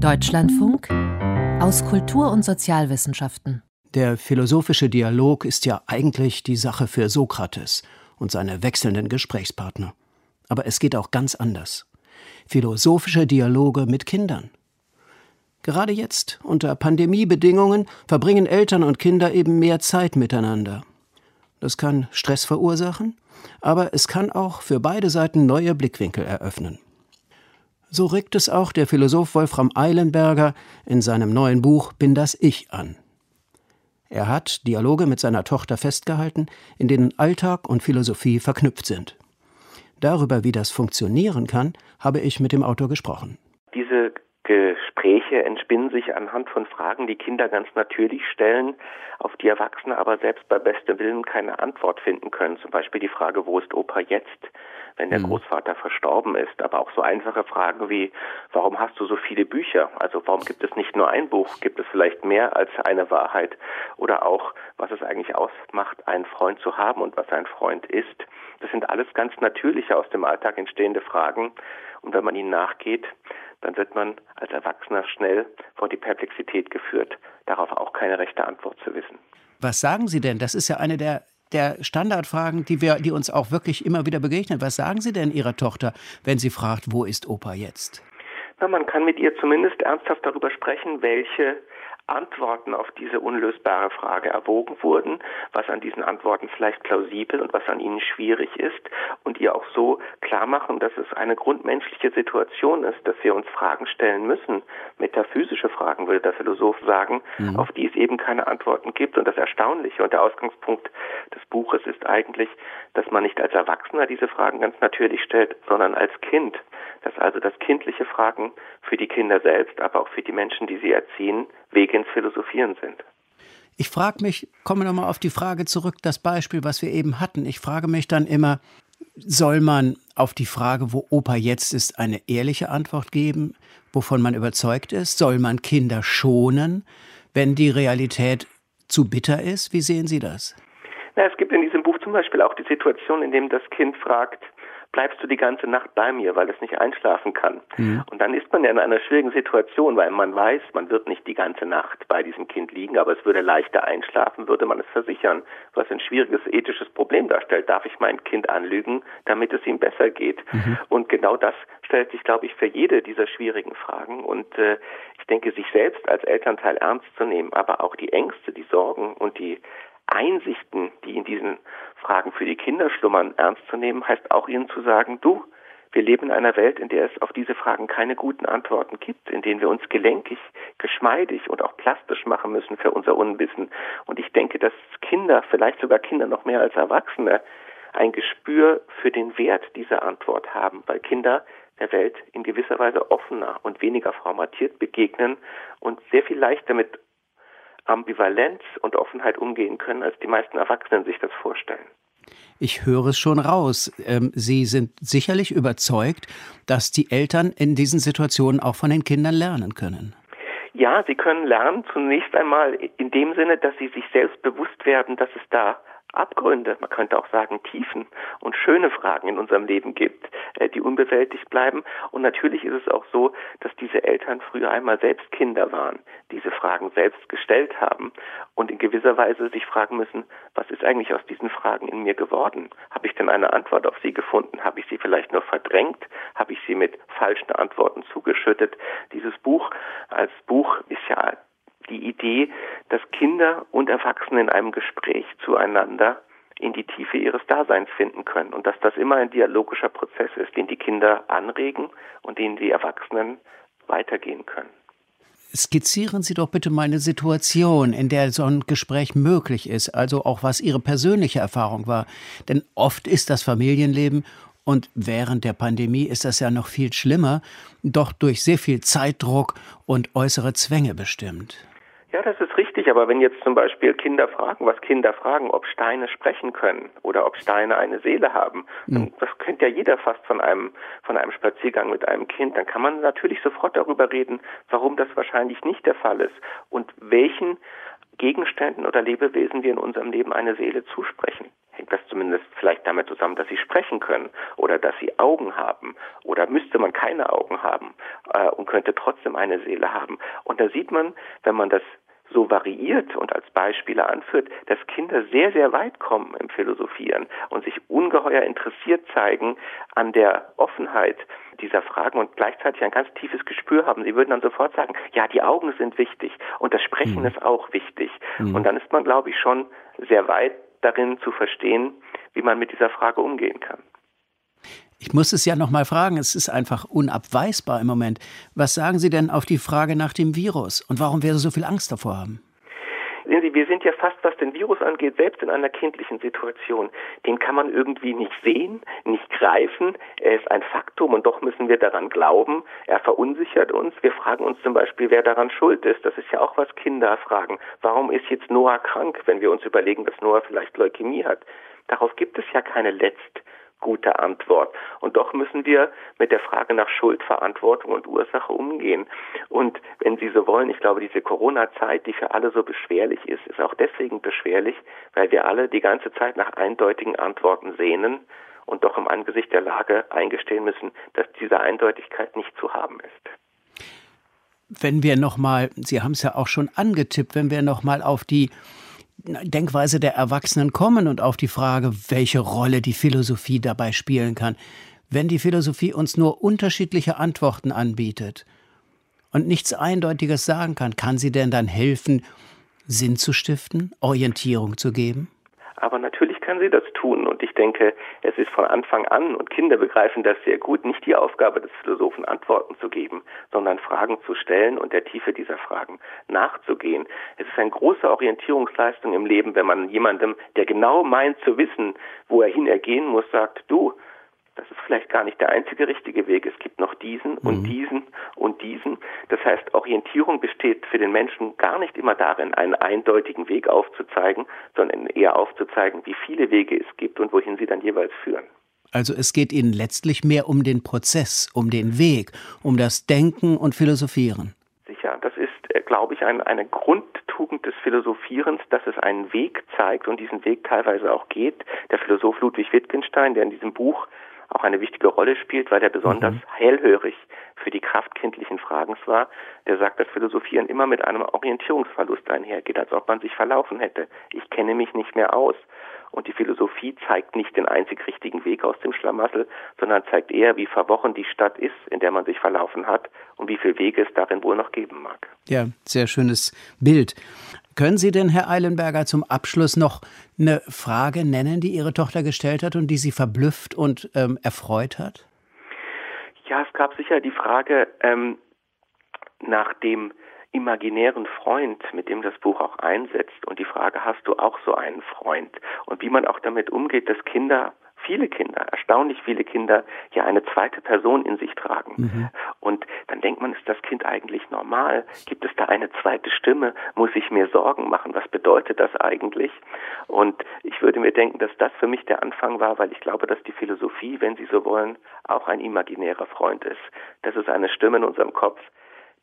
Deutschlandfunk aus Kultur- und Sozialwissenschaften. Der philosophische Dialog ist ja eigentlich die Sache für Sokrates und seine wechselnden Gesprächspartner. Aber es geht auch ganz anders. Philosophische Dialoge mit Kindern. Gerade jetzt, unter Pandemiebedingungen, verbringen Eltern und Kinder eben mehr Zeit miteinander. Das kann Stress verursachen, aber es kann auch für beide Seiten neue Blickwinkel eröffnen. So regt es auch der Philosoph Wolfram Eilenberger in seinem neuen Buch Bin das Ich an. Er hat Dialoge mit seiner Tochter festgehalten, in denen Alltag und Philosophie verknüpft sind. Darüber, wie das funktionieren kann, habe ich mit dem Autor gesprochen. Diese Gespräche entspinnen sich anhand von Fragen, die Kinder ganz natürlich stellen, auf die Erwachsene aber selbst bei bestem Willen keine Antwort finden können. Zum Beispiel die Frage, wo ist Opa jetzt, wenn der mhm. Großvater verstorben ist? Aber auch so einfache Fragen wie, warum hast du so viele Bücher? Also warum gibt es nicht nur ein Buch? Gibt es vielleicht mehr als eine Wahrheit? Oder auch, was es eigentlich ausmacht, einen Freund zu haben und was ein Freund ist? Das sind alles ganz natürliche aus dem Alltag entstehende Fragen. Und wenn man ihnen nachgeht, dann wird man als Erwachsener schnell vor die Perplexität geführt, darauf auch keine rechte Antwort zu wissen. Was sagen Sie denn? Das ist ja eine der der Standardfragen, die wir, die uns auch wirklich immer wieder begegnen. Was sagen Sie denn Ihrer Tochter, wenn sie fragt, wo ist Opa jetzt? Na, man kann mit ihr zumindest ernsthaft darüber sprechen, welche Antworten auf diese unlösbare Frage erwogen wurden, was an diesen Antworten vielleicht plausibel und was an ihnen schwierig ist und ihr auch so klar machen, dass es eine grundmenschliche Situation ist, dass wir uns Fragen stellen müssen, metaphysische Fragen, würde der Philosoph sagen, mhm. auf die es eben keine Antworten gibt. Und das Erstaunliche und der Ausgangspunkt des Buches ist eigentlich, dass man nicht als Erwachsener diese Fragen ganz natürlich stellt, sondern als Kind. Dass also das kindliche Fragen für die Kinder selbst, aber auch für die Menschen, die sie erziehen, Wege ins Philosophieren sind. Ich frage mich, komme nochmal auf die Frage zurück, das Beispiel, was wir eben hatten. Ich frage mich dann immer, soll man auf die Frage, wo Opa jetzt ist, eine ehrliche Antwort geben, wovon man überzeugt ist? Soll man Kinder schonen, wenn die Realität zu bitter ist? Wie sehen Sie das? Na, es gibt in diesem Buch zum Beispiel auch die Situation, in dem das Kind fragt, bleibst du die ganze Nacht bei mir, weil es nicht einschlafen kann. Mhm. Und dann ist man ja in einer schwierigen Situation, weil man weiß, man wird nicht die ganze Nacht bei diesem Kind liegen, aber es würde leichter einschlafen, würde man es versichern, was ein schwieriges ethisches Problem darstellt. Darf ich mein Kind anlügen, damit es ihm besser geht? Mhm. Und genau das stellt sich, glaube ich, für jede dieser schwierigen Fragen. Und äh, ich denke, sich selbst als Elternteil ernst zu nehmen, aber auch die Ängste, die Sorgen und die Einsichten, die in diesen Fragen für die Kinder schlummern, ernst zu nehmen, heißt auch ihnen zu sagen, du, wir leben in einer Welt, in der es auf diese Fragen keine guten Antworten gibt, in denen wir uns gelenkig, geschmeidig und auch plastisch machen müssen für unser Unwissen. Und ich denke, dass Kinder, vielleicht sogar Kinder noch mehr als Erwachsene, ein Gespür für den Wert dieser Antwort haben, weil Kinder der Welt in gewisser Weise offener und weniger formatiert begegnen und sehr viel leichter mit Ambivalenz und Offenheit umgehen können, als die meisten Erwachsenen sich das vorstellen. Ich höre es schon raus. Ähm, Sie sind sicherlich überzeugt, dass die Eltern in diesen Situationen auch von den Kindern lernen können. Ja, sie können lernen zunächst einmal in dem Sinne, dass sie sich selbst bewusst werden, dass es da Abgründe, man könnte auch sagen Tiefen und schöne Fragen in unserem Leben gibt, äh, die unbewältigt bleiben. Und natürlich ist es auch so, dass diese Eltern früher einmal selbst Kinder waren, diese Fragen selbst gestellt haben und in gewisser Weise sich fragen müssen, was ist eigentlich aus diesen Fragen in mir geworden? Habe ich denn eine Antwort auf sie gefunden? Habe ich sie vielleicht nur verdrängt? Habe ich sie mit falschen Antworten zugeschüttet? Dieses Buch als Buch ist ja die Idee, dass Kinder und Erwachsene in einem Gespräch zueinander in die Tiefe ihres Daseins finden können und dass das immer ein dialogischer Prozess ist, den die Kinder anregen und den die Erwachsenen weitergehen können. Skizzieren Sie doch bitte mal eine Situation, in der so ein Gespräch möglich ist, also auch was Ihre persönliche Erfahrung war. Denn oft ist das Familienleben und während der Pandemie ist das ja noch viel schlimmer, doch durch sehr viel Zeitdruck und äußere Zwänge bestimmt. Ja, das ist richtig, aber wenn jetzt zum Beispiel Kinder fragen, was Kinder fragen, ob Steine sprechen können oder ob Steine eine Seele haben, mhm. das kennt ja jeder fast von einem, von einem Spaziergang mit einem Kind, dann kann man natürlich sofort darüber reden, warum das wahrscheinlich nicht der Fall ist und welchen Gegenständen oder Lebewesen wir in unserem Leben eine Seele zusprechen. hängt das zumindest vielleicht damit zusammen, dass sie sprechen können oder dass sie Augen haben oder müsste man keine Augen haben äh, und könnte trotzdem eine Seele haben. Und da sieht man, wenn man das so variiert und als Beispiele anführt, dass Kinder sehr, sehr weit kommen im Philosophieren und sich ungeheuer interessiert zeigen an der Offenheit dieser Fragen und gleichzeitig ein ganz tiefes Gespür haben. Sie würden dann sofort sagen, ja, die Augen sind wichtig und das Sprechen mhm. ist auch wichtig. Mhm. Und dann ist man, glaube ich, schon sehr weit darin zu verstehen, wie man mit dieser Frage umgehen kann. Ich muss es ja noch mal fragen, es ist einfach unabweisbar im Moment. Was sagen Sie denn auf die Frage nach dem Virus und warum wir so viel Angst davor haben? Sehen Sie, wir sind ja fast, was den Virus angeht, selbst in einer kindlichen Situation. Den kann man irgendwie nicht sehen, nicht greifen. Er ist ein Faktum und doch müssen wir daran glauben. Er verunsichert uns. Wir fragen uns zum Beispiel, wer daran schuld ist. Das ist ja auch, was Kinder fragen. Warum ist jetzt Noah krank, wenn wir uns überlegen, dass Noah vielleicht Leukämie hat? Darauf gibt es ja keine letzt gute Antwort. Und doch müssen wir mit der Frage nach Schuld, Verantwortung und Ursache umgehen. Und wenn Sie so wollen, ich glaube, diese Corona-Zeit, die für alle so beschwerlich ist, ist auch deswegen beschwerlich, weil wir alle die ganze Zeit nach eindeutigen Antworten sehnen und doch im Angesicht der Lage eingestehen müssen, dass diese Eindeutigkeit nicht zu haben ist. Wenn wir nochmal, Sie haben es ja auch schon angetippt, wenn wir nochmal auf die Denkweise der Erwachsenen kommen und auf die Frage, welche Rolle die Philosophie dabei spielen kann. Wenn die Philosophie uns nur unterschiedliche Antworten anbietet und nichts Eindeutiges sagen kann, kann sie denn dann helfen, Sinn zu stiften, Orientierung zu geben? Aber natürlich kann sie das tun. Und ich denke, es ist von Anfang an, und Kinder begreifen das sehr gut, nicht die Aufgabe des Philosophen, Antworten zu geben, sondern Fragen zu stellen und der Tiefe dieser Fragen nachzugehen. Es ist eine große Orientierungsleistung im Leben, wenn man jemandem, der genau meint zu wissen, wo er hin ergehen muss, sagt, du, ist vielleicht gar nicht der einzige richtige Weg. Es gibt noch diesen und mhm. diesen und diesen. Das heißt, Orientierung besteht für den Menschen gar nicht immer darin, einen eindeutigen Weg aufzuzeigen, sondern eher aufzuzeigen, wie viele Wege es gibt und wohin sie dann jeweils führen. Also es geht Ihnen letztlich mehr um den Prozess, um den Weg, um das Denken und Philosophieren. Sicher, das ist, äh, glaube ich, ein, eine Grundtugend des Philosophierens, dass es einen Weg zeigt und diesen Weg teilweise auch geht. Der Philosoph Ludwig Wittgenstein, der in diesem Buch auch eine wichtige Rolle spielt, weil er besonders mhm. hellhörig für die Kraft kindlichen Fragens war. Der sagt, dass Philosophieren immer mit einem Orientierungsverlust einhergeht, als ob man sich verlaufen hätte. Ich kenne mich nicht mehr aus. Und die Philosophie zeigt nicht den einzig richtigen Weg aus dem Schlamassel, sondern zeigt eher, wie verworren die Stadt ist, in der man sich verlaufen hat und wie viele Wege es darin wohl noch geben mag. Ja, sehr schönes Bild. Können Sie denn, Herr Eilenberger, zum Abschluss noch eine Frage nennen, die Ihre Tochter gestellt hat und die Sie verblüfft und ähm, erfreut hat? Ja, es gab sicher die Frage ähm, nach dem imaginären Freund, mit dem das Buch auch einsetzt und die Frage, hast du auch so einen Freund? Und wie man auch damit umgeht, dass Kinder viele Kinder, erstaunlich viele Kinder, ja eine zweite Person in sich tragen. Mhm. Und dann denkt man, ist das Kind eigentlich normal? Gibt es da eine zweite Stimme? Muss ich mir Sorgen machen? Was bedeutet das eigentlich? Und ich würde mir denken, dass das für mich der Anfang war, weil ich glaube, dass die Philosophie, wenn Sie so wollen, auch ein imaginärer Freund ist. Das ist eine Stimme in unserem Kopf,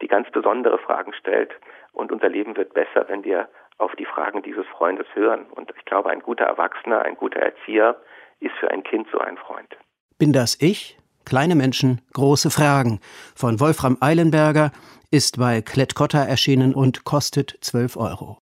die ganz besondere Fragen stellt. Und unser Leben wird besser, wenn wir auf die Fragen dieses Freundes hören. Und ich glaube, ein guter Erwachsener, ein guter Erzieher ist für ein Kind so ein Freund. Bin das ich? Kleine Menschen, große Fragen von Wolfram Eilenberger ist bei Klett-Cotta erschienen und kostet 12 Euro.